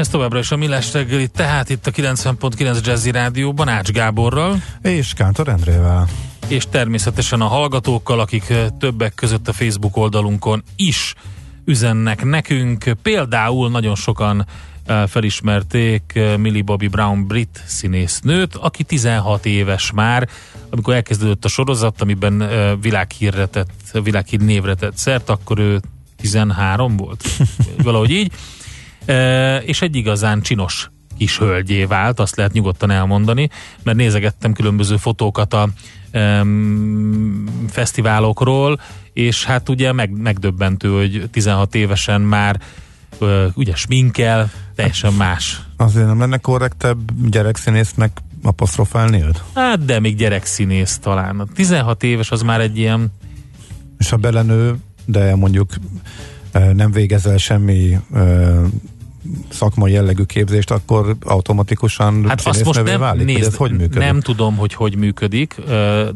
Ez továbbra is a Millás reggeli, tehát itt a 90.9 Jazzy Rádióban Ács Gáborral. És Kántor Endrével. És természetesen a hallgatókkal, akik többek között a Facebook oldalunkon is üzennek nekünk. Például nagyon sokan felismerték Millie Bobby Brown brit színésznőt, aki 16 éves már, amikor elkezdődött a sorozat, amiben világhírre tett, világhír névre tett szert, akkor ő 13 volt, valahogy így és egy igazán csinos kis hölgyé vált, azt lehet nyugodtan elmondani, mert nézegettem különböző fotókat a um, fesztiválokról, és hát ugye meg, megdöbbentő, hogy 16 évesen már uh, ugye sminkel, teljesen más. Azért nem lenne korrektebb gyerekszínésznek apostrofálni őt? Hát, de még gyerekszínész talán. 16 éves az már egy ilyen... És ha belenő, de mondjuk nem végezel semmi szakmai jellegű képzést, akkor automatikusan hát azt most nem, válik? Nézd, ez hogy működik? Nem tudom, hogy hogy működik,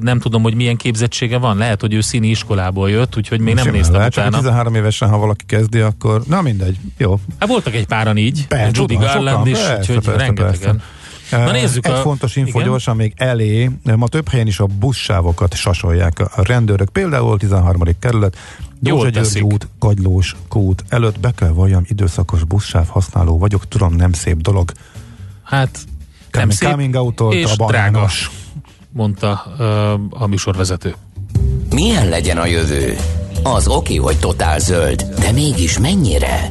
nem tudom, hogy milyen képzettsége van. Lehet, hogy ő színi iskolából jött, úgyhogy még nem néztem lehet, utána. Csak 13 évesen, ha valaki kezdi, akkor na mindegy, jó. Hát voltak egy páran így, persze, Judy Garland is, persze, úgyhogy persze, rengetegen. Persze. Na nézzük Egy a... fontos info igen? gyorsan még elé, ma több helyen is a buszsávokat sasolják a rendőrök. Például 13. kerület, Dózsa György út, Kagylós kút előtt be kell valljam időszakos buszsáv használó vagyok, tudom, nem szép dolog. Hát nem szép, coming out és a drága, mondta uh, a műsorvezető. Milyen legyen a jövő? Az oké, hogy totál zöld, de mégis mennyire?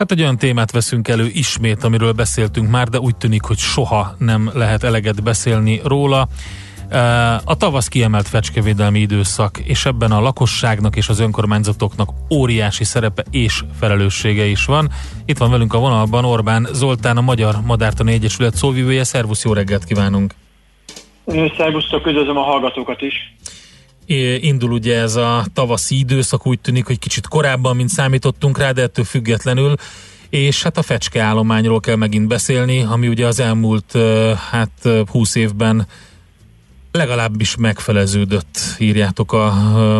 Hát egy olyan témát veszünk elő ismét, amiről beszéltünk már, de úgy tűnik, hogy soha nem lehet eleget beszélni róla. A tavasz kiemelt fecskevédelmi időszak, és ebben a lakosságnak és az önkormányzatoknak óriási szerepe és felelőssége is van. Itt van velünk a vonalban Orbán Zoltán, a Magyar Madártani Egyesület szóvivője. Szervusz, jó reggelt kívánunk! Szervusztok, üdvözlöm a hallgatókat is! Indul ugye ez a tavaszi időszak, úgy tűnik, hogy kicsit korábban, mint számítottunk rá, de ettől függetlenül és hát a fecske állományról kell megint beszélni, ami ugye az elmúlt hát 20 évben legalábbis megfeleződött, írjátok a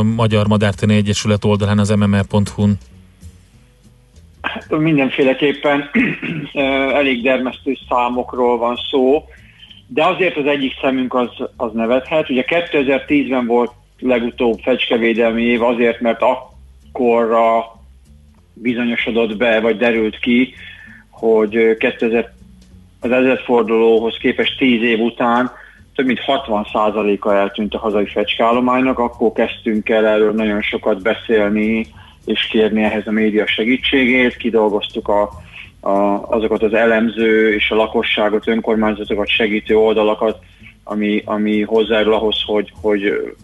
Magyar Madártani Egyesület oldalán az mmr.hu-n. Hát, mindenféleképpen elég dermesztő számokról van szó, de azért az egyik szemünk az, az nevethet. Ugye 2010-ben volt legutóbb fecskevédelmi év azért, mert akkorra bizonyosodott be, vagy derült ki, hogy 2000, az ezredfordulóhoz képest 10 év után több mint 60%-a eltűnt a hazai fecskálománynak, akkor kezdtünk el erről nagyon sokat beszélni, és kérni ehhez a média segítségét, kidolgoztuk a, a, azokat az elemző és a lakosságot, önkormányzatokat segítő oldalakat, ami, ami hozzájárul ahhoz, hogy, hogy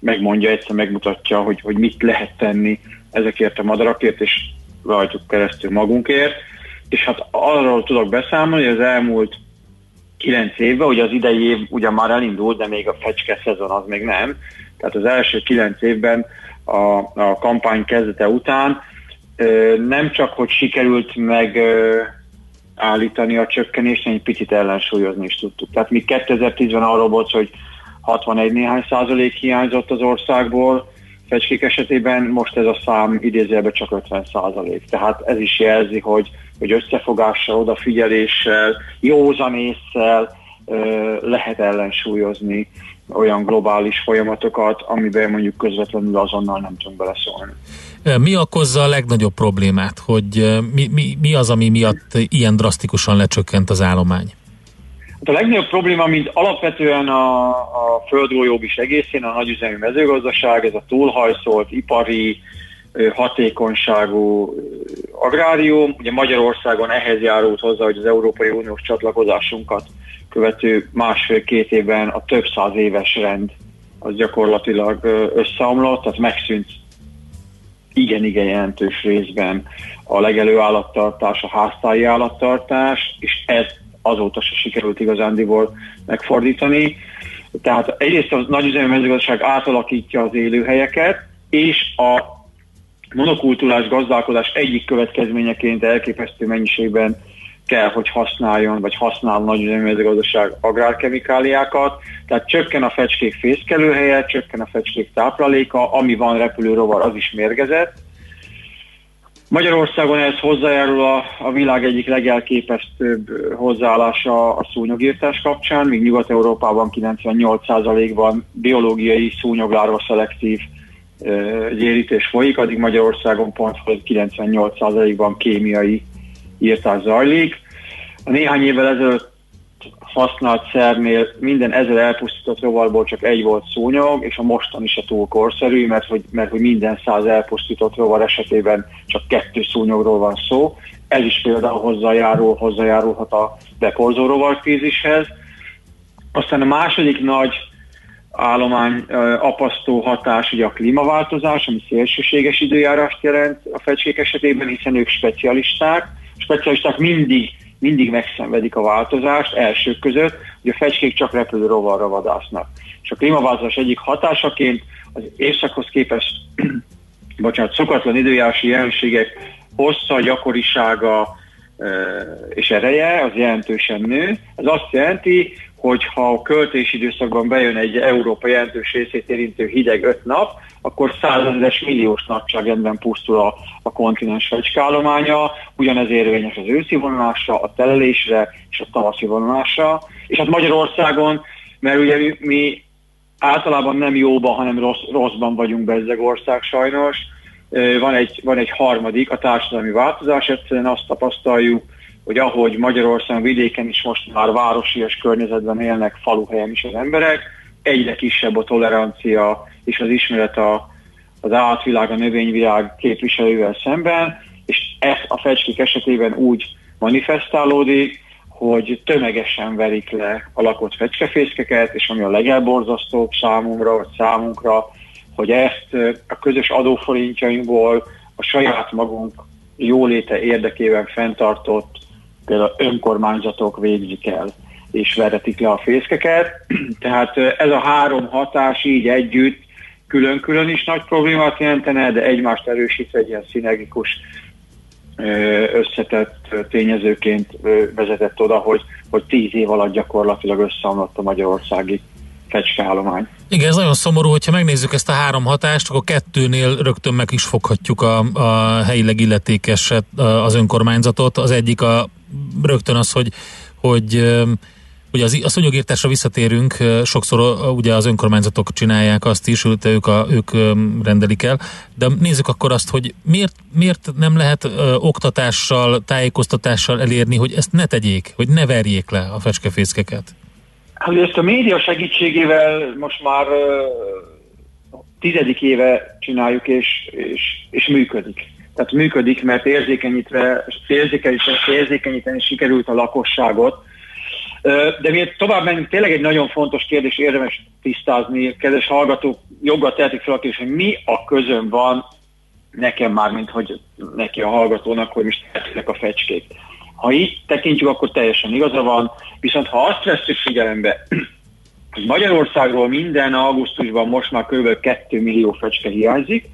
megmondja egyszer, megmutatja, hogy, hogy mit lehet tenni ezekért a madarakért, és rajtuk keresztül magunkért. És hát arról tudok beszámolni, hogy az elmúlt kilenc évben, ugye az idei év ugyan már elindult, de még a fecske szezon az még nem. Tehát az első kilenc évben a, a kampány kezdete után nem csak, hogy sikerült meg állítani a csökkenést, egy picit ellensúlyozni is tudtuk. Tehát mi 2010-ben arról volt, hogy 61 néhány százalék hiányzott az országból, fecskék esetében most ez a szám idézőjelben csak 50 százalék. Tehát ez is jelzi, hogy, hogy összefogással, odafigyeléssel, józanésszel lehet ellensúlyozni olyan globális folyamatokat, amiben mondjuk közvetlenül azonnal nem tudunk beleszólni. Mi okozza a legnagyobb problémát, hogy mi, mi, mi az, ami miatt ilyen drasztikusan lecsökkent az állomány? Hát a legnagyobb probléma, mint alapvetően a, a földgolyók is egészén, a nagyüzemű mezőgazdaság, ez a túlhajszolt, ipari, hatékonyságú agrárium. Ugye Magyarországon ehhez járult hozzá, hogy az Európai Uniós csatlakozásunkat követő másfél-két évben a több száz éves rend az gyakorlatilag összeomlott, tehát megszűnt igen-igen jelentős részben a legelő állattartás, a háztáji állattartás, és ez azóta se sikerült igazándiból megfordítani. Tehát egyrészt a nagyüzemi mezőgazdaság átalakítja az élőhelyeket, és a monokultúrás gazdálkodás egyik következményeként elképesztő mennyiségben kell, hogy használjon, vagy használ nagy mezőgazdaság agrárkemikáliákat, tehát csökken a fecskék fészkelőhelye, csökken a fecskék tápláléka, ami van repülő rovar, az is mérgezett. Magyarországon ez hozzájárul a, a világ egyik legelképesztőbb hozzáállása a szúnyogírtás kapcsán, míg Nyugat-Európában 98%-ban biológiai szúnyoglárva szelektív gyérítés folyik, addig Magyarországon pont 98%-ban kémiai írtás zajlik. A néhány évvel ezelőtt használt szernél minden ezer elpusztított rovarból csak egy volt szúnyog, és a mostan is a túl korszerű, mert hogy, mert hogy minden száz elpusztított rovar esetében csak kettő szúnyogról van szó. Ez is például hozzájárul, hozzájárulhat a beporzó rovarkrízishez. Aztán a második nagy állomány apasztó hatás ugye a klímaváltozás, ami szélsőséges időjárást jelent a fecskék esetében, hiszen ők specialisták. A specialisták mindig, mindig megszenvedik a változást elsők között, hogy a fecskék csak repülő rovarra vadásznak. És a klímaváltozás egyik hatásaként az éjszakhoz képest bocsánat, szokatlan időjárási jelenségek hossza, gyakorisága és ereje az jelentősen nő. Ez azt jelenti, hogyha a költési időszakban bejön egy Európa jelentős részét érintő hideg öt nap, akkor százezeres milliós nagyságrendben pusztul a, a kontinens fecskálománya, ugyanez érvényes az őszi vonulásra, a telelésre és a tavaszi vonulásra. És hát Magyarországon, mert ugye mi, általában nem jóban, hanem rossz, rosszban vagyunk bezzeg ország sajnos, van egy, van egy harmadik, a társadalmi változás, egyszerűen azt tapasztaljuk, hogy ahogy Magyarországon vidéken is most már városias környezetben élnek faluhelyen is az emberek, egyre kisebb a tolerancia és az ismeret a, az állatvilág, a növényvilág képviselővel szemben, és ez a fecskék esetében úgy manifestálódik, hogy tömegesen verik le a lakott fecskefészkeket, és ami a legelborzasztóbb számomra, vagy számunkra, hogy ezt a közös adóforintjainkból a saját magunk jóléte érdekében fenntartott például önkormányzatok végzik el és veretik le a fészkeket. Tehát ez a három hatás így együtt külön-külön is nagy problémát jelentene, de egymást erősítve egy ilyen szinergikus összetett tényezőként vezetett oda, hogy, hogy tíz év alatt gyakorlatilag összeomlott a magyarországi fecskeállomány. Igen, ez nagyon szomorú, hogyha megnézzük ezt a három hatást, akkor kettőnél rögtön meg is foghatjuk a, a helyileg illetékeset, az önkormányzatot. Az egyik a rögtön az, hogy, hogy Ugye az, a szúnyogírtásra visszatérünk, sokszor ugye az önkormányzatok csinálják azt is, ők, a, ők rendelik el, de nézzük akkor azt, hogy miért, miért nem lehet ö, oktatással, tájékoztatással elérni, hogy ezt ne tegyék, hogy ne verjék le a fecskefészkeket? Hát ezt a média segítségével most már ö, tizedik éve csináljuk, és, és, és működik. Tehát működik, mert érzékenyítve, érzékenyíteni, érzékenyíteni sikerült a lakosságot, de miért tovább menjünk, tényleg egy nagyon fontos kérdés, érdemes tisztázni. Kedves hallgatók, joggal tehetik fel a kérdés, hogy mi a közön van nekem már, mint hogy neki a hallgatónak, hogy most tehetnek a fecskék. Ha így tekintjük, akkor teljesen igaza van, viszont ha azt veszük figyelembe, hogy Magyarországról minden augusztusban most már kb. 2 millió fecske hiányzik,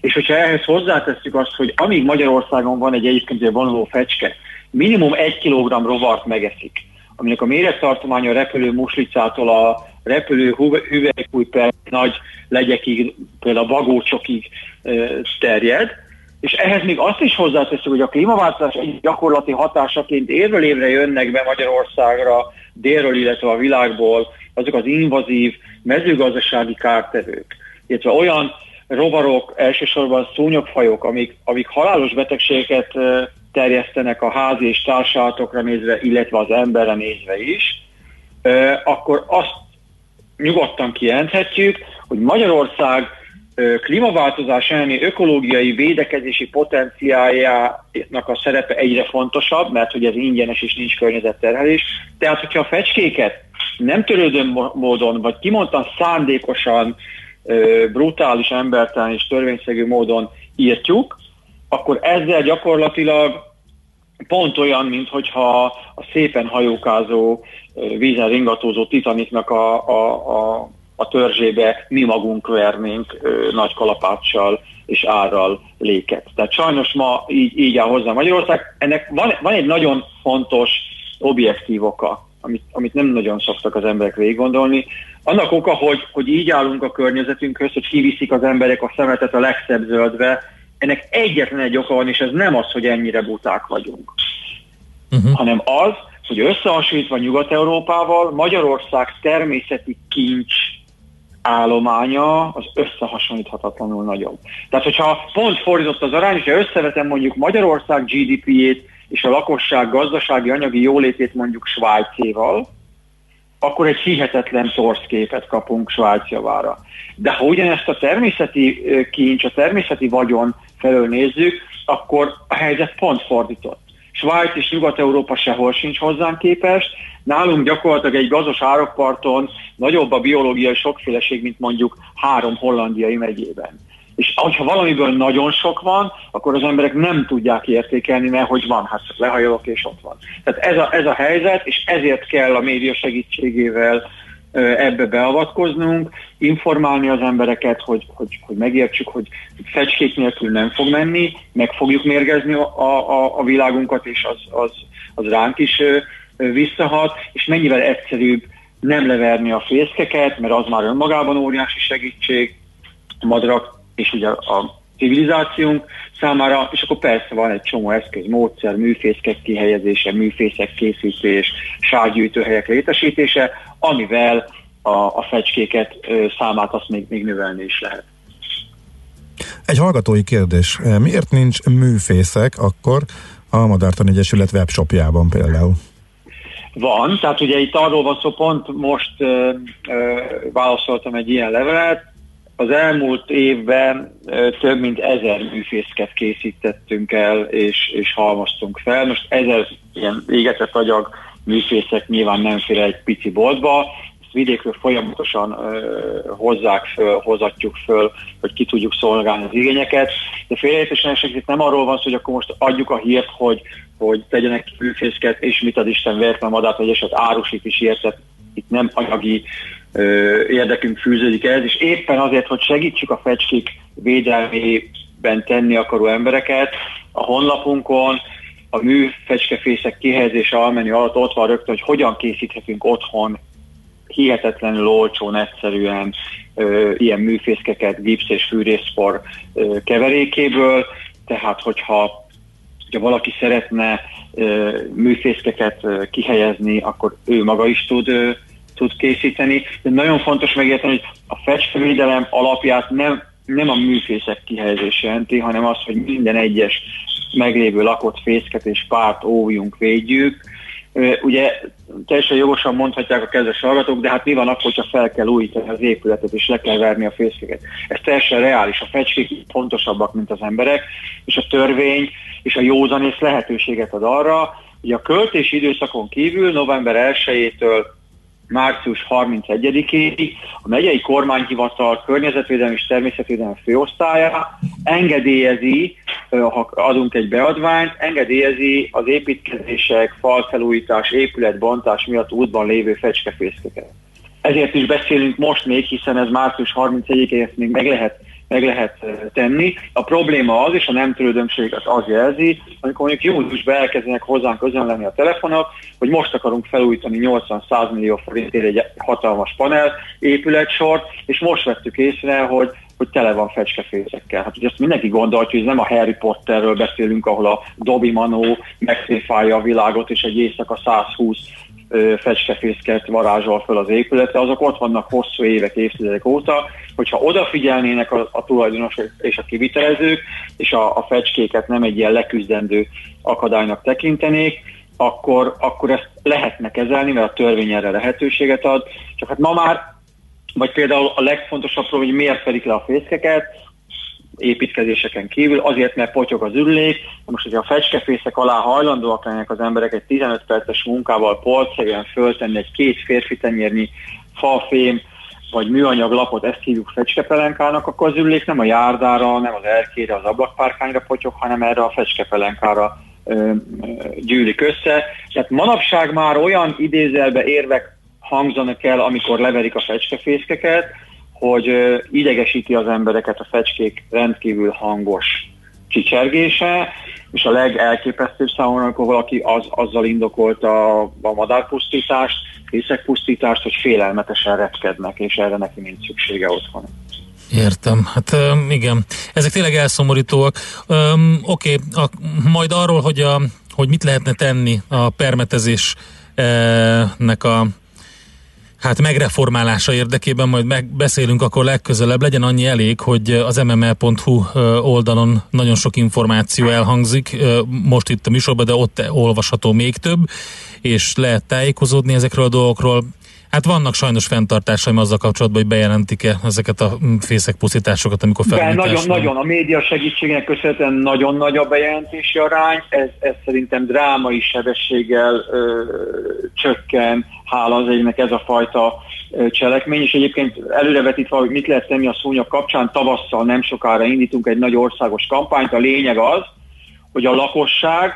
és hogyha ehhez hozzátesszük azt, hogy amíg Magyarországon van egy egyébként vonuló fecske, minimum egy kilogramm rovart megeszik, aminek a mérettartománya a repülő muslicától a repülő hüvelykújper nagy legyekig, például a bagócsokig terjed, és ehhez még azt is hozzáteszünk, hogy a klímaváltozás egy gyakorlati hatásaként évről évre jönnek be Magyarországra, délről, illetve a világból azok az invazív mezőgazdasági kártevők, illetve olyan rovarok, elsősorban szúnyogfajok, amik, amik halálos betegségeket terjesztenek a házi és társadalmatokra nézve, illetve az emberre nézve is. akkor azt nyugodtan kijelenthetjük, hogy Magyarország klímaváltozás elleni ökológiai védekezési potenciáljának a szerepe egyre fontosabb, mert hogy ez ingyenes és nincs környezetterhelés. Tehát, hogyha a fecskéket nem törődő módon, vagy kimondtan szándékosan, brutális, embertelen és törvényszegű módon írtjuk, akkor ezzel gyakorlatilag pont olyan, mint hogyha a szépen hajókázó, vízen ringatózó titaniknak a, a, a, a törzsébe mi magunk vernénk ö, nagy kalapáccsal és árral léket. Tehát sajnos ma így, így áll hozzá Magyarország. Ennek van, van egy nagyon fontos objektív oka, amit, amit nem nagyon szoktak az emberek végig gondolni. Annak oka, hogy, hogy így állunk a környezetünkhöz, hogy kiviszik az emberek a szemetet a legszebb zöldbe, ennek egyetlen egy oka van, és ez nem az, hogy ennyire buták vagyunk, uh-huh. hanem az, hogy összehasonlítva Nyugat-Európával Magyarország természeti kincs állománya az összehasonlíthatatlanul nagyobb. Tehát, hogyha pont fordított az arány, és összevetem mondjuk Magyarország GDP-jét és a lakosság gazdasági anyagi jólétét mondjuk Svájcéval, akkor egy hihetetlen torszképet kapunk Svájc javára. De ha ugyanezt a természeti kincs, a természeti vagyon felől nézzük, akkor a helyzet pont fordított. Svájc és Nyugat-Európa sehol sincs hozzánk képest, nálunk gyakorlatilag egy gazos árokparton nagyobb a biológiai sokféleség, mint mondjuk három hollandiai megyében. És ha valamiből nagyon sok van, akkor az emberek nem tudják értékelni, mert hogy van, hát lehajolok és ott van. Tehát ez a, ez a helyzet, és ezért kell a média segítségével ebbe beavatkoznunk, informálni az embereket, hogy, hogy, hogy megértsük, hogy fecskék nélkül nem fog menni, meg fogjuk mérgezni a, a, a világunkat, és az, az, az ránk is visszahat, és mennyivel egyszerűbb nem leverni a fészkeket, mert az már önmagában óriási segítség, a madarak és ugye a civilizációnk számára, és akkor persze van egy csomó eszköz, módszer, műfészkek kihelyezése, műfészek készítés, sárgyűjtőhelyek létesítése, amivel a, a fecskéket számát azt még, még növelni is lehet. Egy hallgatói kérdés. Miért nincs műfészek akkor a Madártan Egyesület webshopjában például? Van, tehát ugye itt arról van szó, pont most ö, ö, válaszoltam egy ilyen levelet, az elmúlt évben több mint ezer műfészket készítettünk el, és, és halmoztunk fel. Most ezer ilyen égetett agyag műfészek nyilván nem fér egy pici boltba, ezt vidékről folyamatosan ö, hozzák föl, hozatjuk föl, hogy ki tudjuk szolgálni az igényeket. De félreértésen itt nem arról van szó, hogy akkor most adjuk a hírt, hogy, hogy tegyenek műfészket, és mit ad Isten vért, mert madát, hogy eset árusít is értett. Itt nem anyagi érdekünk fűződik ez, és éppen azért, hogy segítsük a fecskék védelmében tenni akaró embereket, a honlapunkon a műfecskefészek kihelyezése almenü alatt ott van rögtön, hogy hogyan készíthetünk otthon hihetetlenül olcsón, egyszerűen ö, ilyen műfészkeket gipsz és fűrészpor ö, keverékéből, tehát hogyha, hogyha valaki szeretne ö, műfészkeket ö, kihelyezni, akkor ő maga is tud ö, tud készíteni, de nagyon fontos megérteni, hogy a festővédelem alapját nem, nem a műfészek kihelyezés jelenti, hanem az, hogy minden egyes meglévő lakott fészket és párt óvjunk, védjük. Ugye teljesen jogosan mondhatják a kezdes hallgatók, de hát mi van akkor, hogyha fel kell újítani az épületet és le kell verni a fészkeket. Ez teljesen reális. A fecskék fontosabbak, mint az emberek, és a törvény és a józanész lehetőséget ad arra, hogy a költési időszakon kívül november 1-től március 31-ig a megyei kormányhivatal környezetvédelmi és természetvédelmi főosztálya engedélyezi, ha adunk egy beadványt, engedélyezi az építkezések, falfelújítás, épületbontás miatt útban lévő fecskefészkeket. Ezért is beszélünk most még, hiszen ez március 31-én ezt még meg lehet meg lehet tenni. A probléma az, és a nem törődömséget az jelzi, amikor mondjuk júniusban elkezdenek hozzánk közönleni a telefonok, hogy most akarunk felújítani 80-100 millió forintért egy hatalmas panel épületsort, és most vettük észre, hogy hogy tele van fecskefészekkel. Hát ugye ezt mindenki gondolja, hogy ez nem a Harry Potterről beszélünk, ahol a Dobby Manó megszéfálja a világot, és egy éjszaka 120 fecskefészket varázsol föl az épületre, azok ott vannak hosszú évek, évtizedek óta, hogyha odafigyelnének a, a tulajdonosok és a kivitelezők, és a, a fecskéket nem egy ilyen leküzdendő akadálynak tekintenék, akkor, akkor ezt lehetne kezelni, mert a törvény erre lehetőséget ad. Csak hát ma már, vagy például a legfontosabb hogy miért fedik le a fészkeket, építkezéseken kívül, azért, mert potyog az ürülék. Most, hogyha a fecskefészek alá hajlandóak lennek az emberek egy 15 perces munkával polcszerűen föltenni egy két férfi tenyérnyi falfém, vagy műanyag lapot, ezt hívjuk fecskepelenkának, akkor az ürülék nem a járdára, nem az erkére, az ablakpárkányra potyog, hanem erre a fecskepelenkára gyűlik össze. Tehát manapság már olyan idézelbe érvek hangzanak el, amikor leverik a fecskefészkeket, hogy idegesíti az embereket a fecskék rendkívül hangos csicsergése, és a legelképesztőbb számomra, amikor valaki az, azzal indokolta a madárpusztítást, fészekpusztítást, hogy félelmetesen repkednek, és erre neki nincs szüksége otthon. Értem, hát igen, ezek tényleg elszomorítóak. Um, Oké, okay, majd arról, hogy, a, hogy mit lehetne tenni a permetezésnek a hát megreformálása érdekében majd megbeszélünk akkor legközelebb. Legyen annyi elég, hogy az mml.hu oldalon nagyon sok információ elhangzik, most itt a műsorban, de ott olvasható még több, és lehet tájékozódni ezekről a dolgokról. Hát vannak sajnos fenntartásaim azzal kapcsolatban, hogy bejelentik-e ezeket a fészekpusztításokat, amikor felmítás. Nagyon, nagyon. A média segítségének köszönhetően nagyon nagy a bejelentési arány. Ez, ez szerintem drámai sebességgel ö, csökken, hála az egynek ez a fajta cselekmény, és egyébként előrevetítve, hogy mit lehet tenni a szúnyog kapcsán, tavasszal nem sokára indítunk egy nagy országos kampányt. A lényeg az, hogy a lakosság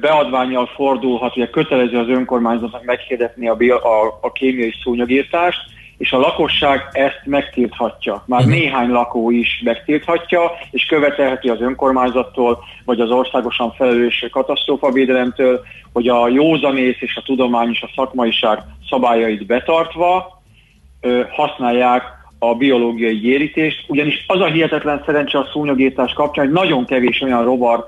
beadványjal fordulhat, ugye kötelező az önkormányzatnak meghirdetni a, a, a kémiai szúnyogírtást, és a lakosság ezt megtilthatja. Már uh-huh. néhány lakó is megtilthatja, és követelheti az önkormányzattól, vagy az országosan felelős katasztrófavédelemtől, hogy a józanész és a tudomány és a szakmaiság szabályait betartva ö, használják a biológiai gyérítést, ugyanis az a hihetetlen szerencse a szúnyogírtás kapcsán, hogy nagyon kevés olyan rovar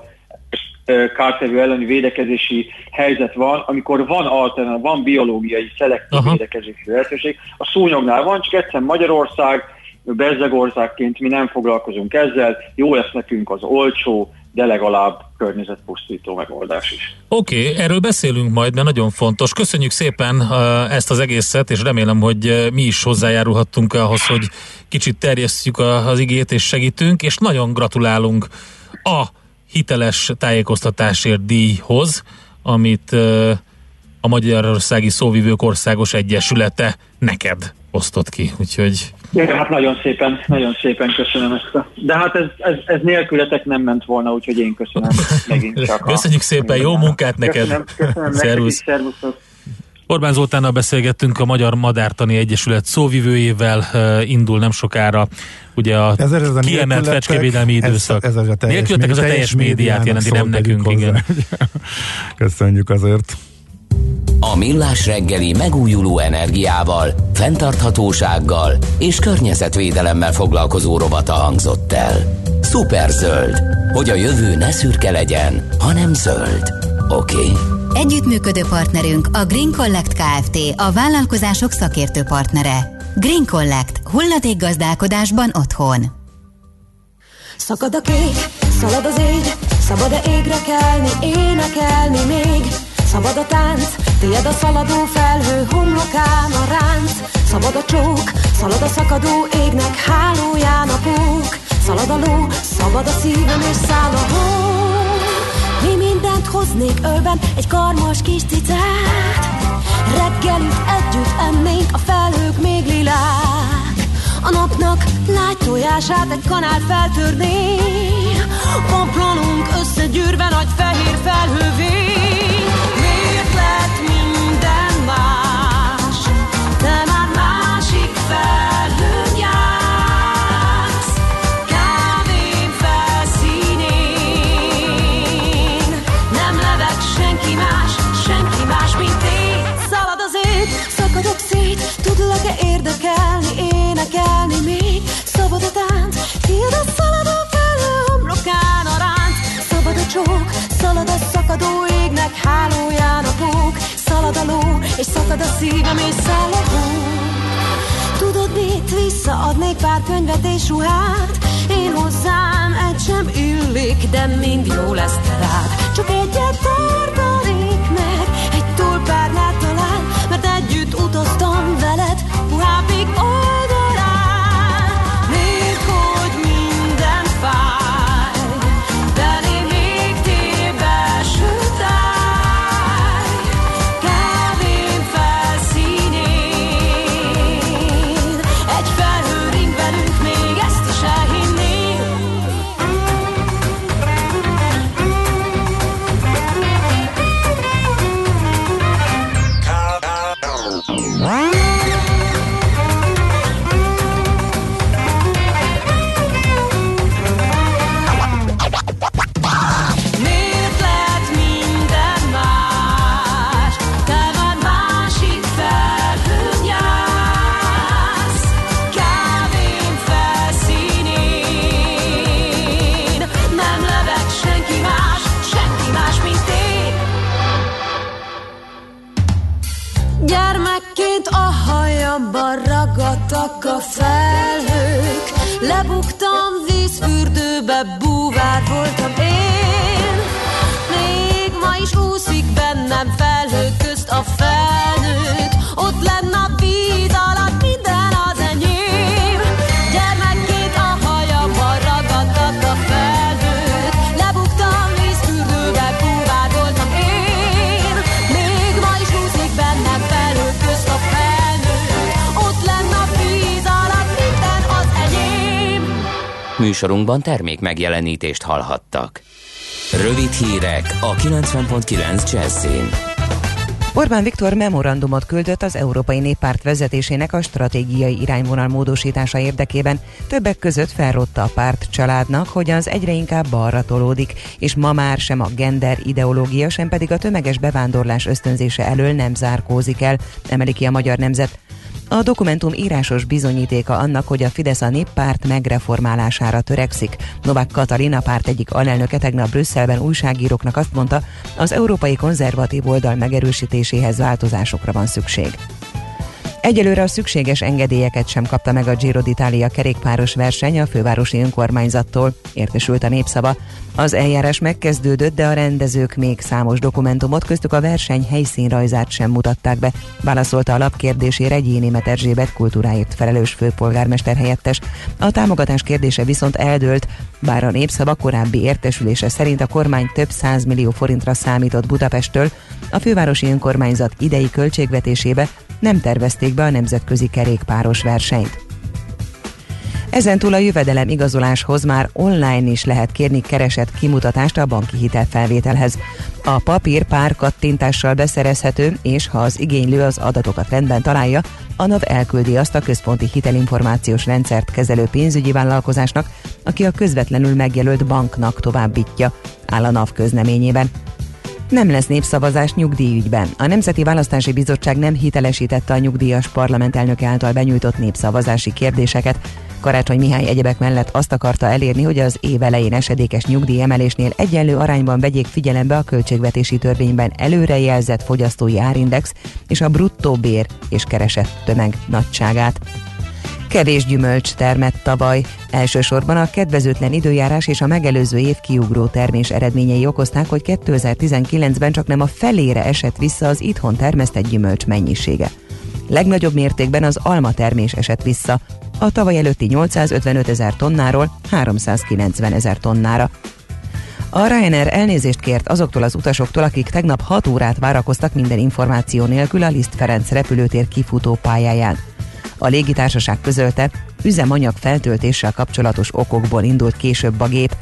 kártevő elleni védekezési helyzet van, amikor van alternat, van biológiai szelektív Aha. védekezési lehetőség. A szúnyognál van, csak egyszerűen Magyarország, bezzegországként mi nem foglalkozunk ezzel, jó lesz nekünk az olcsó, de legalább környezetpusztító megoldás is. Oké, okay, erről beszélünk majd, mert nagyon fontos. Köszönjük szépen ezt az egészet, és remélem, hogy mi is hozzájárulhattunk ahhoz, hogy kicsit terjesszük a, az igét és segítünk, és nagyon gratulálunk a hiteles tájékoztatásért díjhoz, amit a Magyarországi Szóvivők Országos Egyesülete neked osztott ki, úgyhogy... Ja, hát nagyon szépen, nagyon szépen köszönöm ezt a... De hát ez, ez, ez nélkületek nem ment volna, úgyhogy én köszönöm megint csak Köszönjük a... szépen, jó munkát neked! Köszönöm, köszönöm Szervusz. neked is, Orbán Zoltánnal beszélgettünk a Magyar Madártani Egyesület szóvivőjével, indul nem sokára ugye a ez, ez a kiemelt fecskevédelmi időszak. Ez, ez a teljes, Nélkültek az a teljes médiát jelenti, nem nekünk, hozzá. igen. Köszönjük azért. A Millás reggeli megújuló energiával, fenntarthatósággal és környezetvédelemmel foglalkozó rovata hangzott el. Szuperzöld, hogy a jövő ne szürke legyen, hanem zöld. Oké? Okay? Együttműködő partnerünk a Green Collect Kft. a vállalkozások szakértő partnere. Green Collect. gazdálkodásban otthon. Szakad a kék, szalad az ég, szabad-e égre kelni, énekelni még? Szabad a tánc, tiéd a szaladó felhő, homlokán a ránc. Szabad a csók, szalad a szakadó égnek, hálóján a pók. Szalad a ló, szabad a szívem és száll a hó. Mi mindent hoznék ölben, egy karmas kis cicát. Reggelit együtt ennénk, a felhők még lilák. A napnak lágy tojását egy kanál feltörné. Pomplanunk összegyűrve nagy fehér felhővé. világ hálóján a pók, szalad a ló, és szakad a szívem, és száll a hó. Tudod mit, visszaadnék pár könyvet és ruhát, én hozzám egy sem illik, de mind jó lesz rád. Csak egyet tartanék meg, egy tulpárnát talán, mert együtt utaztam. Műsorunkban termék megjelenítést hallhattak. Rövid hírek a 90.9 Jazzin. Orbán Viktor memorandumot küldött az Európai Néppárt vezetésének a stratégiai irányvonal módosítása érdekében. Többek között felrotta a párt családnak, hogy az egyre inkább balra tolódik, és ma már sem a gender ideológia, sem pedig a tömeges bevándorlás ösztönzése elől nem zárkózik el, emeli ki a Magyar Nemzet. A dokumentum írásos bizonyítéka annak, hogy a Fidesz a néppárt megreformálására törekszik. Novák Katalina párt egyik alelnöke tegnap Brüsszelben újságíróknak azt mondta, az európai konzervatív oldal megerősítéséhez változásokra van szükség. Egyelőre a szükséges engedélyeket sem kapta meg a Giro d'Italia kerékpáros verseny a fővárosi önkormányzattól, értesült a népszava. Az eljárás megkezdődött, de a rendezők még számos dokumentumot, köztük a verseny helyszínrajzát sem mutatták be, válaszolta a lap kérdésére Gyénémet Erzsébet kultúráért felelős főpolgármester helyettes. A támogatás kérdése viszont eldőlt, bár a népszava korábbi értesülése szerint a kormány több millió forintra számított Budapesttől, a fővárosi önkormányzat idei költségvetésébe nem tervezték be a nemzetközi kerékpáros versenyt. Ezentúl a jövedelem igazoláshoz már online is lehet kérni keresett kimutatást a banki hitelfelvételhez. A papír pár kattintással beszerezhető, és ha az igénylő az adatokat rendben találja, a NAV elküldi azt a központi hitelinformációs rendszert kezelő pénzügyi vállalkozásnak, aki a közvetlenül megjelölt banknak továbbítja, áll a NAV közleményében. Nem lesz népszavazás nyugdíjügyben. A Nemzeti Választási Bizottság nem hitelesítette a nyugdíjas parlament elnöke által benyújtott népszavazási kérdéseket. Karácsony Mihály egyebek mellett azt akarta elérni, hogy az év elején esedékes nyugdíjemelésnél egyenlő arányban vegyék figyelembe a költségvetési törvényben előrejelzett fogyasztói árindex és a bruttó bér és keresett tömeg nagyságát. Kevés gyümölcs termett tavaly. Elsősorban a kedvezőtlen időjárás és a megelőző év kiugró termés eredményei okozták, hogy 2019-ben csak nem a felére esett vissza az itthon termesztett gyümölcs mennyisége. Legnagyobb mértékben az alma termés esett vissza, a tavaly előtti 855 ezer tonnáról 390 ezer tonnára. A Ryanair elnézést kért azoktól az utasoktól, akik tegnap 6 órát várakoztak minden információ nélkül a Liszt Ferenc repülőtér kifutó pályáján. A légitársaság közölte, üzemanyag feltöltéssel kapcsolatos okokból indult később a gép.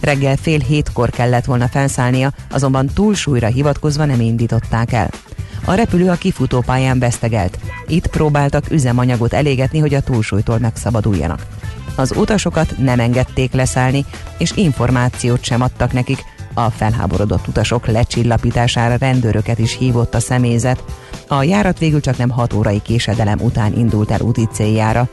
Reggel fél hétkor kellett volna felszállnia, azonban túlsúlyra hivatkozva nem indították el. A repülő a kifutópályán vesztegelt. Itt próbáltak üzemanyagot elégetni, hogy a túlsúlytól megszabaduljanak. Az utasokat nem engedték leszállni, és információt sem adtak nekik. A felháborodott utasok lecsillapítására rendőröket is hívott a személyzet. A járat végül csak nem 6 órai késedelem után indult el úti céljára.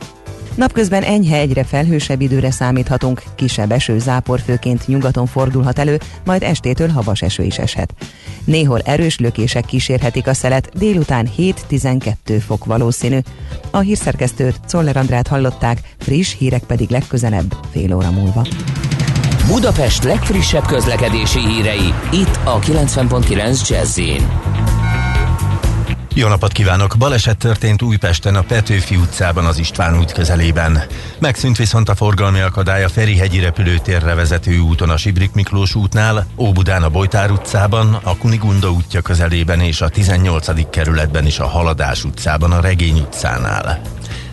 Napközben enyhe egyre felhősebb időre számíthatunk, kisebb eső zápor főként nyugaton fordulhat elő, majd estétől havas eső is eshet. Néhol erős lökések kísérhetik a szelet, délután 7-12 fok valószínű. A hírszerkesztőt Czoller Andrát hallották, friss hírek pedig legközelebb fél óra múlva. Budapest legfrissebb közlekedési hírei itt a 90.9 jazz Jó napot kívánok! Baleset történt Újpesten a Petőfi utcában az István út közelében. Megszűnt viszont a forgalmi akadály a Ferihegyi repülőtérre vezető úton a Sibrik Miklós útnál, Óbudán a Bojtár utcában, a Kunigunda útja közelében és a 18. kerületben is a Haladás utcában a Regény utcánál.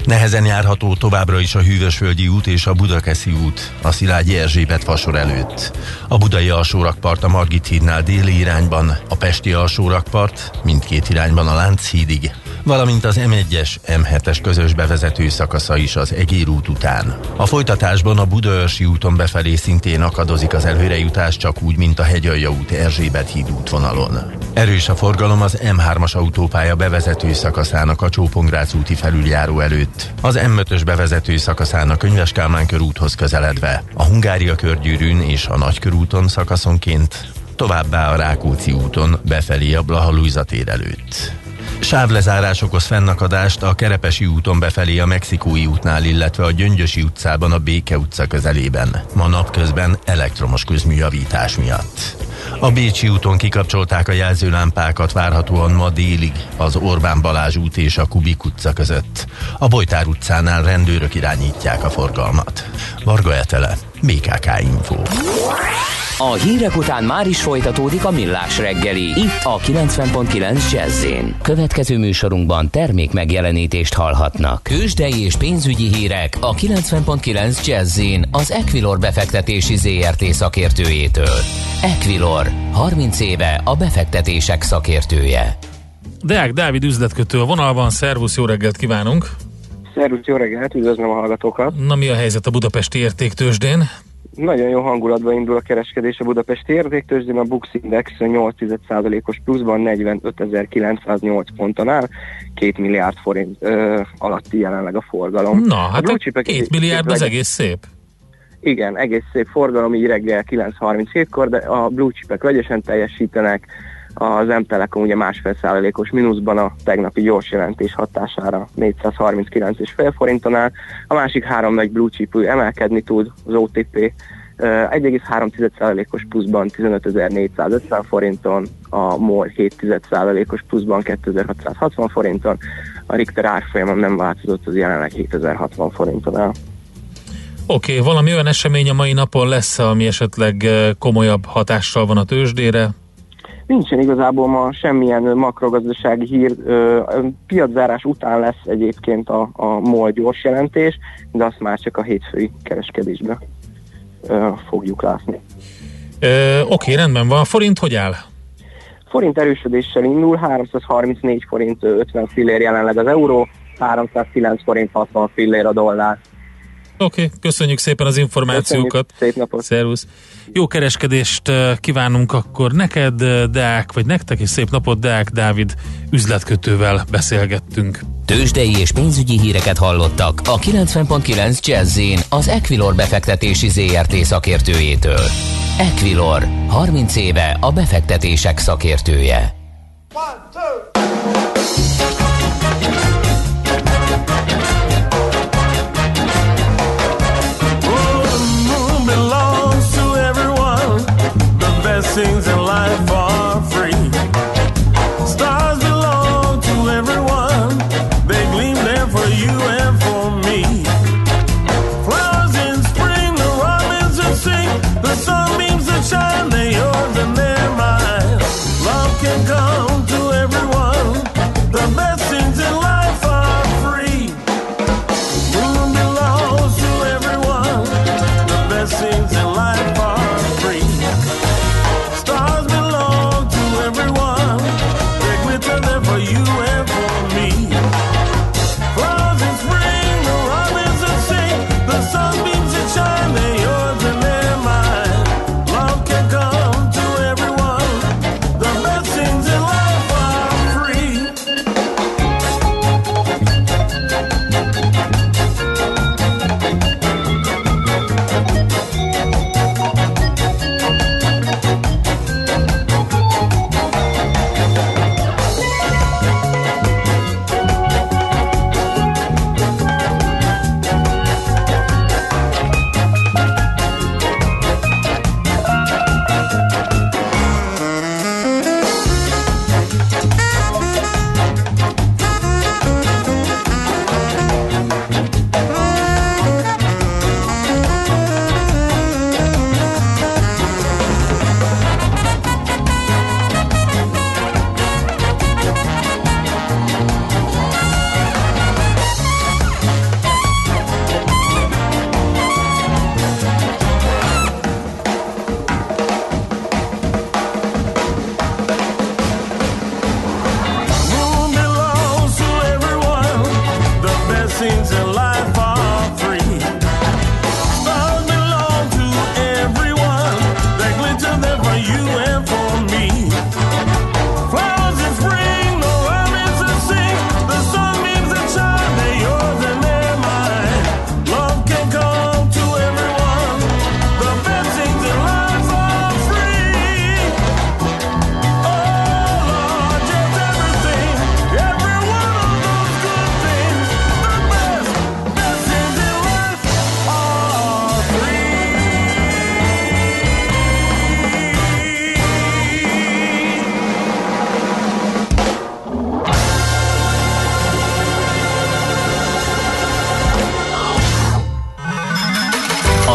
Nehezen járható továbbra is a Hűvösvölgyi út és a Budakeszi út, a Szilágyi Erzsébet fasor előtt. A budai alsórakpart a Margit hídnál déli irányban, a pesti alsórakpart mindkét irányban a Lánchídig, valamint az M1-es, M7-es közös bevezető szakasza is az Egér út után. A folytatásban a Budaörsi úton befelé szintén akadozik az előrejutás, csak úgy, mint a Hegyalja út Erzsébet híd útvonalon. Erős a forgalom az M3-as autópálya bevezető szakaszának a Csópongrác úti felüljáró előtt. Az M5-ös bevezető szakaszának Könyves Kálmán körúthoz közeledve, a Hungária körgyűrűn és a Nagykörúton szakaszonként, továbbá a Rákóczi úton befelé a Blaha tér előtt. Sávlezárás okoz fennakadást a Kerepesi úton befelé a Mexikói útnál, illetve a Gyöngyösi utcában a Béke utca közelében. Ma napközben elektromos közműjavítás miatt. A Bécsi úton kikapcsolták a jelzőlámpákat várhatóan ma délig az Orbán Balázs út és a Kubik utca között. A Bojtár utcánál rendőrök irányítják a forgalmat. Varga Etele, BKK Info. A hírek után már is folytatódik a millás reggeli. Itt a 90.9 jazz Következő műsorunkban termék megjelenítést hallhatnak. Kősdei és pénzügyi hírek a 90.9 jazz az Equilor befektetési ZRT szakértőjétől. Equilor, 30 éve a befektetések szakértője. Deák Dávid üzletkötő a vonalban, szervusz, jó reggelt kívánunk! Szervusz, jó reggelt, üdvözlöm a hallgatókat! Na mi a helyzet a budapesti értéktősdén? Nagyon jó hangulatban indul a kereskedés a Budapesti értéktőzsdén, a Bux Index 8%-os pluszban 45.908 ponton áll, 2 milliárd forint ö, alatti jelenleg a forgalom. Na, hát a 2 milliárd az egész szép. Igen, egész szép forgalom, így reggel 9.37-kor, de a blue chipek vegyesen teljesítenek, az M-Telekom ugye másfél százalékos mínuszban a tegnapi gyors jelentés hatására 439,5 forinton áll. A másik három nagy blue chip emelkedni tud, az OTP 1,3%-os pluszban 15.450 forinton, a MOL 7%-os pluszban 2660 forinton, a Richter árfolyamon nem változott, az jelenleg 7060 forinton áll. Oké, okay, valami olyan esemény a mai napon lesz, ami esetleg komolyabb hatással van a tőzsdére? Nincsen igazából ma semmilyen makrogazdasági hír. Piaczárás után lesz egyébként a, a MOL gyors jelentés, de azt már csak a hétfői kereskedésbe fogjuk látni. Oké, okay, rendben van. A forint hogy áll? Forint erősödéssel indul, 334 forint 50 fillér jelenleg az euró, 309 forint 60 fillér a dollár. Oké, okay, köszönjük szépen az információkat. Köszönjük, szép napot. Szervusz. Jó kereskedést eh, kívánunk akkor neked, eh, Deák, vagy nektek, és szép napot, Deák Dávid üzletkötővel beszélgettünk. Tőzsdei és pénzügyi híreket hallottak a 90.9 jazz az Equilor befektetési ZRT szakértőjétől. Equilor, 30 éve a befektetések szakértője. One, two.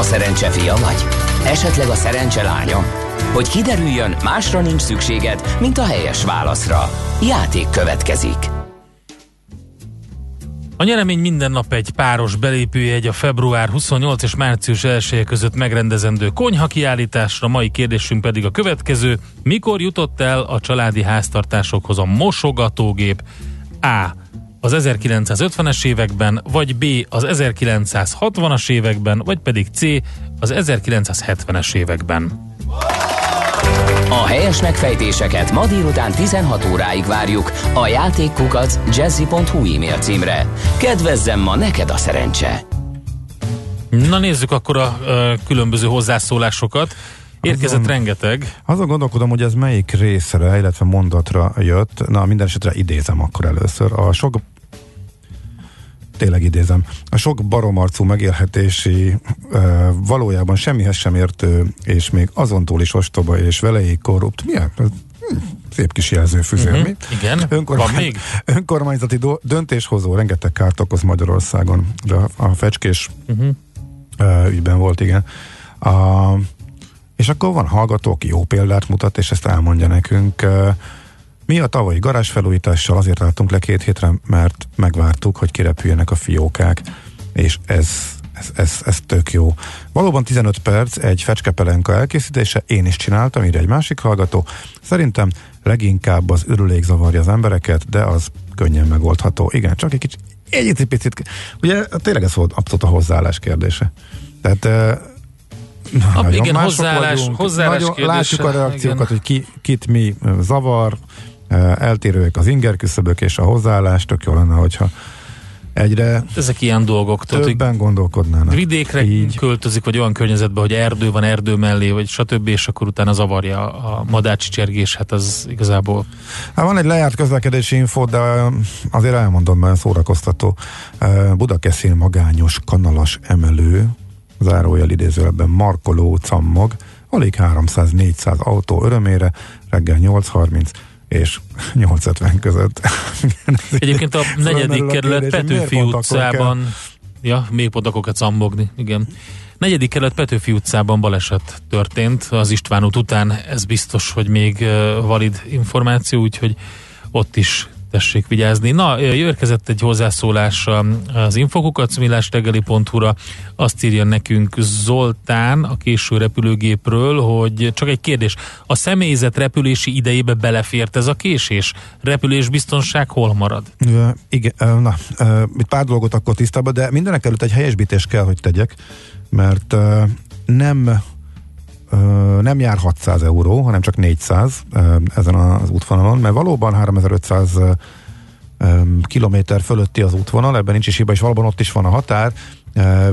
Szerencse fia vagy? Esetleg a szerencse lánya? Hogy kiderüljön, másra nincs szükséged, mint a helyes válaszra. Játék következik. A nyeremény minden nap egy páros belépőjegy a február 28 és március 1 között megrendezendő konyha kiállításra. Mai kérdésünk pedig a következő. Mikor jutott el a családi háztartásokhoz a mosogatógép? A. Az 1950-es években, vagy B. Az 1960-as években, vagy pedig C. Az 1970-es években. A helyes megfejtéseket ma délután 16 óráig várjuk a játékkukac jazzy.hu e-mail címre. Kedvezzem ma neked a szerencse! Na nézzük akkor a ö, különböző hozzászólásokat. Érkezett Azon- rengeteg. Azon gondolkodom, hogy ez melyik részre, illetve mondatra jött. Na, minden esetre idézem akkor először. A sok tényleg idézem, a sok baromarcú megélhetési ö, valójában semmihez sem értő, és még azon túl is ostoba és velejéig korrupt. Milyen? Ez, hm, Szép kis jelzőfüzér, Mhm, mi? igen. Van még? Önkormányzati do- döntéshozó rengeteg kárt okoz Magyarországon. De a, fecskés Uh-huh. uh, ügyben volt, igen. A, és akkor van hallgató, aki jó példát mutat, és ezt elmondja nekünk. Mi a tavalyi garázsfelújítással azért álltunk le két hétre, mert megvártuk, hogy kirepüljenek a fiókák, és ez, ez, ez, ez tök jó. Valóban 15 perc egy fecskepelenka elkészítése, én is csináltam, írja egy másik hallgató. Szerintem leginkább az ürülék zavarja az embereket, de az könnyen megoldható. Igen, csak egy kicsit, egy picit, ugye tényleg ez volt abszolút a hozzáállás kérdése. Tehát Ah, nagyon igen, hozzáállás- vagyunk. hozzáállás Nagyon, kérdése, látjuk a reakciókat, igen. hogy ki, kit mi zavar, eltérőek az inger küszöbök és a hozzáállás, tök jó lenne, hogyha egyre Ezek ilyen dolgok. Tehát, hogy többen gondolkodnának. vidékre Így. költözik, vagy olyan környezetbe, hogy erdő van erdő mellé, vagy stb., és akkor utána zavarja a madácsi csergés, hát az igazából Hát van egy lejárt közlekedési info, de azért elmondom, mert szórakoztató. Budakeszin magányos kanalas emelő, zárójel idézőjelben markoló cammog, alig 300-400 autó örömére, reggel 8.30 és 8.50 között. Egyébként a negyedik kerület kérdés, Petőfi utcában, ja, még pont akkor kell cambogni, igen. Negyedik kerület Petőfi utcában baleset történt az István út után, ez biztos, hogy még valid információ, úgyhogy ott is tessék vigyázni. Na, érkezett egy hozzászólás az infokukat, millástegeli.hu-ra. Azt írja nekünk Zoltán a késő repülőgépről, hogy csak egy kérdés, a személyzet repülési idejébe belefért ez a késés? Repülésbiztonság hol marad? Ö, Igen, na, itt pár dolgot akkor tisztában, de mindenek előtt egy helyesbítést kell, hogy tegyek, mert nem nem jár 600 euró, hanem csak 400 ö, ezen az útvonalon, mert valóban 3500 ö, ö, kilométer fölötti az útvonal, ebben nincs is hiba, és valóban ott is van a határ,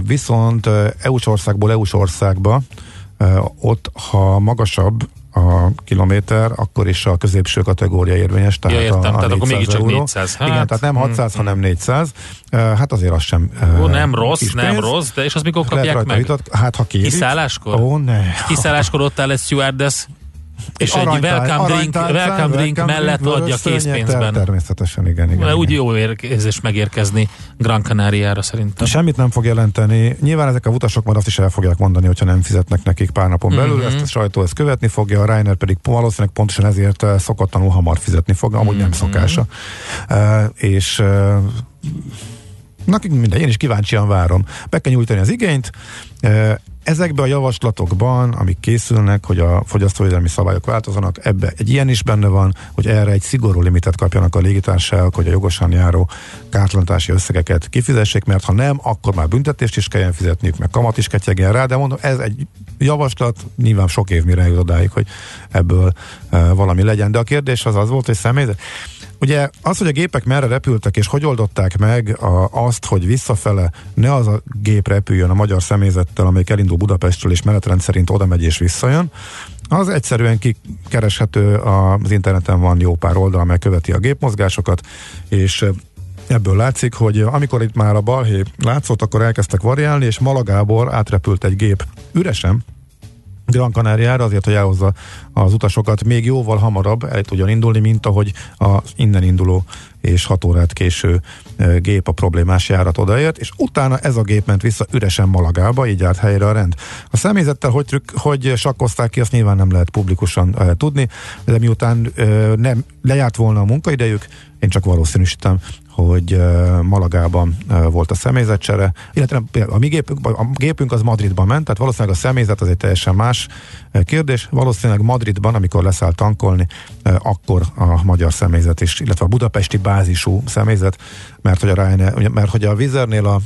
viszont EU-s országból EU-s országba ott, ha magasabb a kilométer, akkor is a középső kategória érvényes. Tehát Ja, értem, a, a tehát akkor 400 mégiscsak euró. 400. Hát, Igen, tehát nem 600, mm, hanem 400. Uh, hát azért az sem Ó, nem rossz, kis nem pénz. rossz, de és azt mikor kapják meg? Vitat, hát ha kérik. Kiszálláskor? Ó, ne. Kiszálláskor ott áll egy stewardess, és egy welcome drink, aranytálcán, welcome drink welcome mellett drink, adja vörös szőnyegtel, készpénzben. Természetesen, igen. igen, Mert úgy igen. jó érzés megérkezni Gran Canariára szerintem. Semmit nem fog jelenteni. Nyilván ezek a utasok már azt is el fogják mondani, hogyha nem fizetnek nekik pár napon belül, Mhm. ezt a sajtó ezt követni fogja, a Reiner pedig valószínűleg pontosan ezért eh, szokatlanul hamar fizetni fog, amúgy nem Mhm. szokása. Uh, és uh, Nekünk minden, én is kíváncsian várom. Be kell nyújtani az igényt, Ezekben a javaslatokban, amik készülnek, hogy a fogyasztóvédelmi szabályok változanak, ebbe egy ilyen is benne van, hogy erre egy szigorú limitet kapjanak a légitársaságok, hogy a jogosan járó kártalanítási összegeket kifizessék, mert ha nem, akkor már büntetést is kelljen fizetniük, meg kamat is ketyegjen rá, de mondom, ez egy javaslat, nyilván sok év mire jut odáig, hogy ebből e, valami legyen. De a kérdés az az volt, hogy személyzet. Ugye az, hogy a gépek merre repültek, és hogy oldották meg a, azt, hogy visszafele ne az a gép repüljön a magyar személyzettel, amelyik elindul Budapestről, és menetrend szerint oda megy és visszajön, az egyszerűen kikereshető, az interneten van jó pár oldal, amely követi a gépmozgásokat, és ebből látszik, hogy amikor itt már a balhé látszott, akkor elkezdtek variálni, és Malagából átrepült egy gép. Üresen, Gran Canariára azért, hogy elhozza az utasokat még jóval hamarabb el tudjon indulni, mint ahogy az innen induló és 6 órát késő e, gép a problémás járat odaért, és utána ez a gép ment vissza üresen Malagába, így állt helyre a rend. A személyzettel hogy, trükk, hogy sakkozták ki, azt nyilván nem lehet publikusan e, tudni, de miután e, nem lejárt volna a munkaidejük, én csak valószínűsítem, hogy Malagában volt a személyzetcsere, illetve a mi gépünk, a gépünk az Madridban ment, tehát valószínűleg a személyzet az egy teljesen más kérdés. Valószínűleg Madridban, amikor leszáll tankolni, akkor a magyar személyzet is, illetve a budapesti bázisú személyzet, mert hogy a, Ryanair, mert hogy a Vizernél a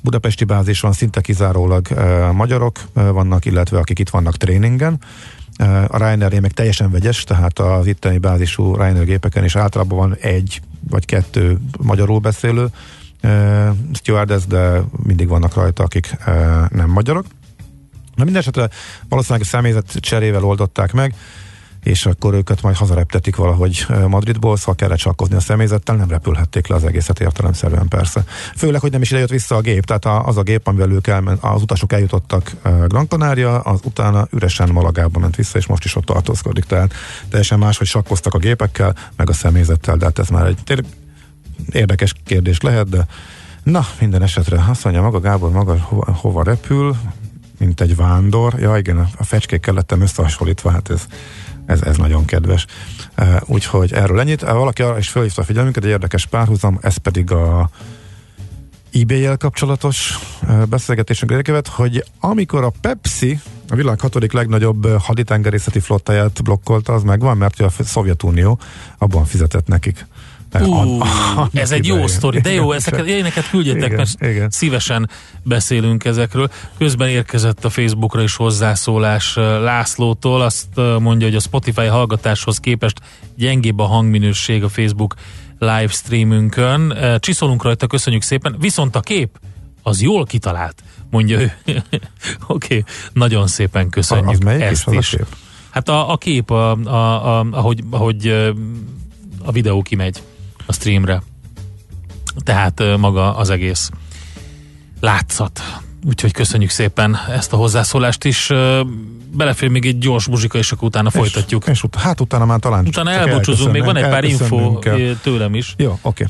budapesti bázison szinte kizárólag magyarok vannak, illetve akik itt vannak tréningen, a Ryanair meg teljesen vegyes, tehát az itteni bázisú Ryanair gépeken is általában van egy vagy kettő magyarul beszélő uh, stewardess, de mindig vannak rajta, akik uh, nem magyarok. Na minden esetre valószínűleg a személyzet cserével oldották meg, és akkor őket majd hazareptetik valahogy Madridból, szóval kellett csakkozni a személyzettel, nem repülhették le az egészet értelemszerűen persze. Főleg, hogy nem is idejött vissza a gép, tehát az a gép, amivel ők elment, az utasok eljutottak Gran Canaria, az utána üresen Malagába ment vissza, és most is ott tartózkodik, tehát teljesen más, hogy sakkoztak a gépekkel, meg a személyzettel, de hát ez már egy érdekes kérdés lehet, de na, minden esetre azt mondja maga Gábor maga hova, hova repül, mint egy vándor. Ja igen, a fecskékkel lettem összehasonlítva, hát ez ez, ez nagyon kedves. Úgyhogy erről ennyit. Valaki arra is felhívta a figyelmünket, egy érdekes párhuzam, ez pedig a eBay-jel kapcsolatos beszélgetésünk érkevet, hogy amikor a Pepsi a világ hatodik legnagyobb haditengerészeti flottáját blokkolta, az megvan, mert a Szovjetunió abban fizetett nekik. Uh, ez egy jó sztori, de jó, ezeket éneket küldjetek, igen, mert igen. szívesen beszélünk ezekről. Közben érkezett a Facebookra is hozzászólás Lászlótól, azt mondja, hogy a Spotify hallgatáshoz képest gyengébb a hangminőség a Facebook livestreamünkön. Csiszolunk rajta, köszönjük szépen, viszont a kép az jól kitalált, mondja ő. Oké, okay, nagyon szépen köszönjük az melyik ezt is. is. A kép? Hát a, a kép, a, a, a, ahogy, ahogy a videó kimegy a streamre. Tehát maga az egész látszat. Úgyhogy köszönjük szépen ezt a hozzászólást is. Belefér még egy gyors muzsika, és akkor utána és, folytatjuk. És ut- hát utána már talán Utána elbúcsúzunk, még van egy pár info kell. tőlem is. Jó, oké. Okay.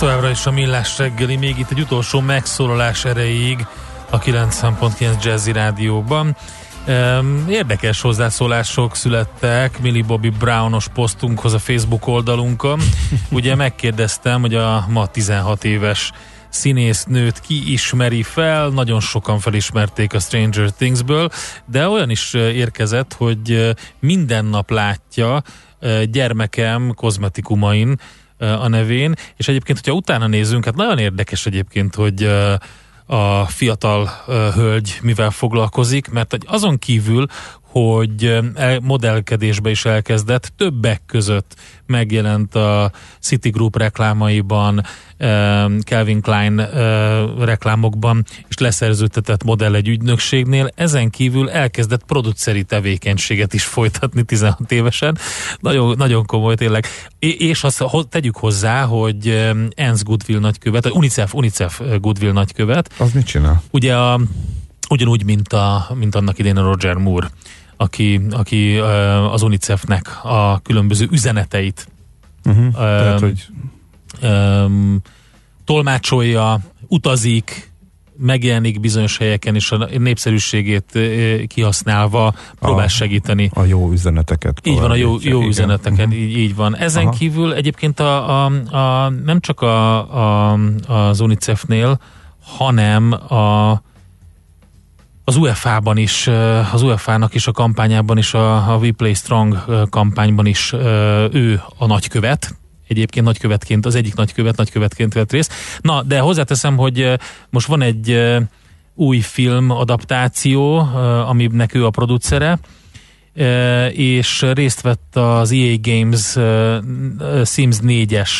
Továbbra is a millás reggeli, még itt egy utolsó megszólalás erejéig a 90.9 Jazzy Rádióban. Érdekes hozzászólások születtek Millie Bobby Brownos posztunkhoz a Facebook oldalunkon. Ugye megkérdeztem, hogy a ma 16 éves színésznőt ki ismeri fel, nagyon sokan felismerték a Stranger Thingsből, de olyan is érkezett, hogy minden nap látja gyermekem kozmetikumain a nevén, és egyébként, hogyha utána nézünk, hát nagyon érdekes egyébként, hogy a fiatal hölgy mivel foglalkozik, mert azon kívül, hogy modellkedésbe is elkezdett, többek között megjelent a City Group reklámaiban, Calvin Klein reklámokban, és leszerződtetett modell egy ügynökségnél. Ezen kívül elkezdett produceri tevékenységet is folytatni 16 évesen. Nagyon, nagyon komoly tényleg. És azt tegyük hozzá, hogy Ens Goodwill nagykövet, UNICEF, UNICEF Goodwill nagykövet. Az mit csinál? Ugye a, ugyanúgy, mint, a, mint annak idén a Roger Moore aki, aki az UNICEF-nek a különböző üzeneteit uh-huh. um, Tehát, hogy... um, tolmácsolja, utazik, megjelenik bizonyos helyeken, és a népszerűségét kihasználva próbál segíteni. A jó üzeneteket. Így van, a jó, jó üzeneteket, uh-huh. így, így van. Ezen Aha. kívül egyébként a, a, a, nem csak a, a, az UNICEF-nél, hanem a az UEFA-ban is, az UEFA-nak is a kampányában is, a, a We Play Strong kampányban is ő a nagykövet, egyébként nagykövetként, az egyik nagykövet nagykövetként vett részt. Na, de hozzáteszem, hogy most van egy új film adaptáció, aminek ő a producere, és részt vett az EA Games Sims 4-es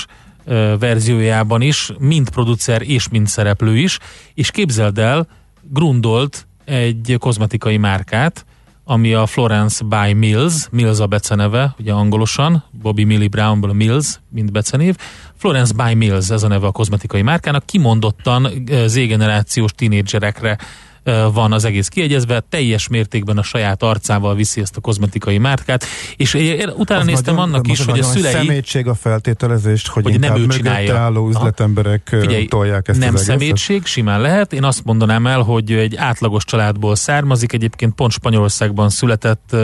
verziójában is, mind producer és mind szereplő is, és képzeld el, grundolt egy kozmetikai márkát, ami a Florence by Mills, Mills a beceneve, ugye angolosan, Bobby Millie Brownból a Mills, mint becenév. Florence by Mills, ez a neve a kozmetikai márkának, kimondottan eh, z-generációs tínédzserekre van az egész kiegyezve, teljes mértékben a saját arcával viszi ezt a kozmetikai márkát, és utána az néztem nagyon, annak is, hogy a szülei... szemétség a feltételezést, hogy, hogy nem ő csinálja. álló üzletemberek Figyelj, tolják ezt Nem az szemétség, simán lehet. Én azt mondanám el, hogy egy átlagos családból származik, egyébként pont Spanyolországban született,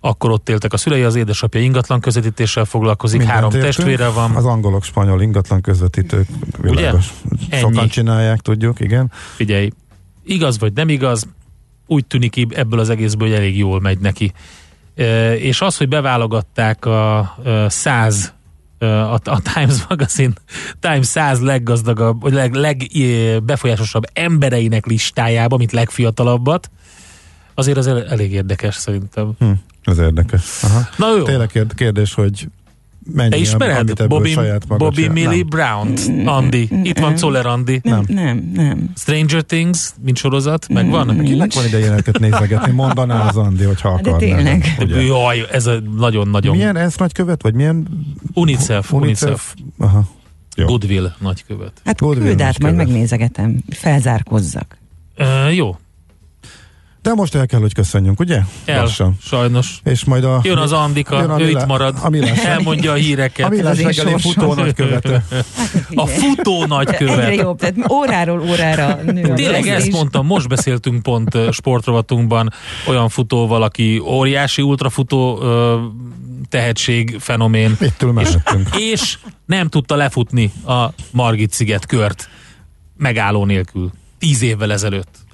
akkor ott éltek a szülei, az édesapja ingatlan közvetítéssel foglalkozik, Mindent három értünk. testvére van. Az angolok spanyol ingatlan közvetítők világos. Ugye? Sokan Ennyi. csinálják, tudjuk, igen. Figyelj, igaz vagy nem igaz, úgy tűnik ebből az egészből, hogy elég jól megy neki. És az, hogy beválogatták a száz a, a Times Magazine Times 100 leggazdagabb, vagy leg, legbefolyásosabb embereinek listájába, mint legfiatalabbat, azért az elég érdekes szerintem. Hm, az érdekes. Aha. Na jó. Tényleg kérdés, hogy mennyi, Te ismered Bobby, Bobby Millie Brown Andi. Itt van Czoller Andi. Nem, nem, nem. Stranger Things, mint sorozat, megvan? Kinek van ideje őket nézegetni? Mondaná az Andi, hogyha akarná. De tényleg. Ugye? Jaj, ez a nagyon-nagyon... Milyen ez nagykövet, vagy milyen? UNICEF. UNICEF. UNICEF. Aha. Jó. Goodwill nagykövet. Hát Goodwill küld át, majd megnézegetem. Felzárkozzak. Uh, jó, de most el kell, hogy köszönjünk, ugye? El, Lassan. sajnos. És majd a... Jön az Andika, jön a ő itt marad, a milás, elmondja a híreket. A millás reggeli futó nagykövete. A futó nagykövet. Egyre jobb, tehát óráról órára nő. Tényleg ezt mondtam, most beszéltünk pont sportrovatunkban olyan futóval, aki óriási ultrafutó tehetség, fenomén. és, és nem tudta lefutni a Margit sziget kört megálló nélkül. Tíz évvel ezelőtt.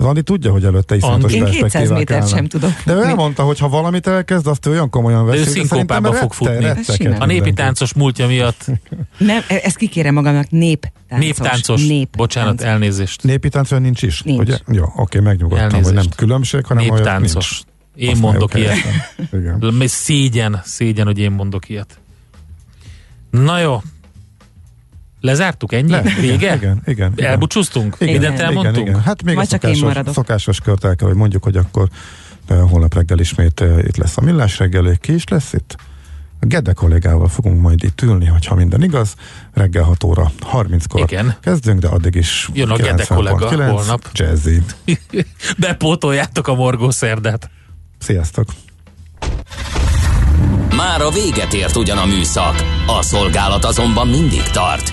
Az Andi tudja, hogy előtte iszonyatos Én 200 métert sem tudok. De ő elmondta, hogy ha valamit elkezd, azt ő olyan komolyan veszi. ő szinkópába fog futni. a népi táncos múltja miatt. Nem, e- ezt kikérem magamnak, néptáncos. Néptáncos. Nép Bocsánat, táncos. elnézést. Népi táncos nincs is? Nincs. Ugye? Jó, oké, megnyugodtam, elnézést. hogy nem különbség, hanem Néptáncos. Én Azt mondok ilyet. Igen. Szégyen, szégyen, hogy én mondok ilyet. Na jó, Lezártuk ennyi? Le, Vége? Igen, igen. igen Elbúcsúztunk? Igen, Mindent elmondtunk? Igen, igen. Hát még Majd a szokásos, szokásos kört el kell, hogy mondjuk, hogy akkor uh, holnap reggel ismét uh, itt lesz a millás reggel, ki is lesz itt? A Gede kollégával fogunk majd itt ülni, hogyha minden igaz. Reggel 6 óra 30-kor Igen. kezdünk, de addig is Jön a Gede kollega 9, holnap. Jazzy. Bepótoljátok a morgó szerdát. Sziasztok! Már a véget ért ugyan a műszak, a szolgálat azonban mindig tart,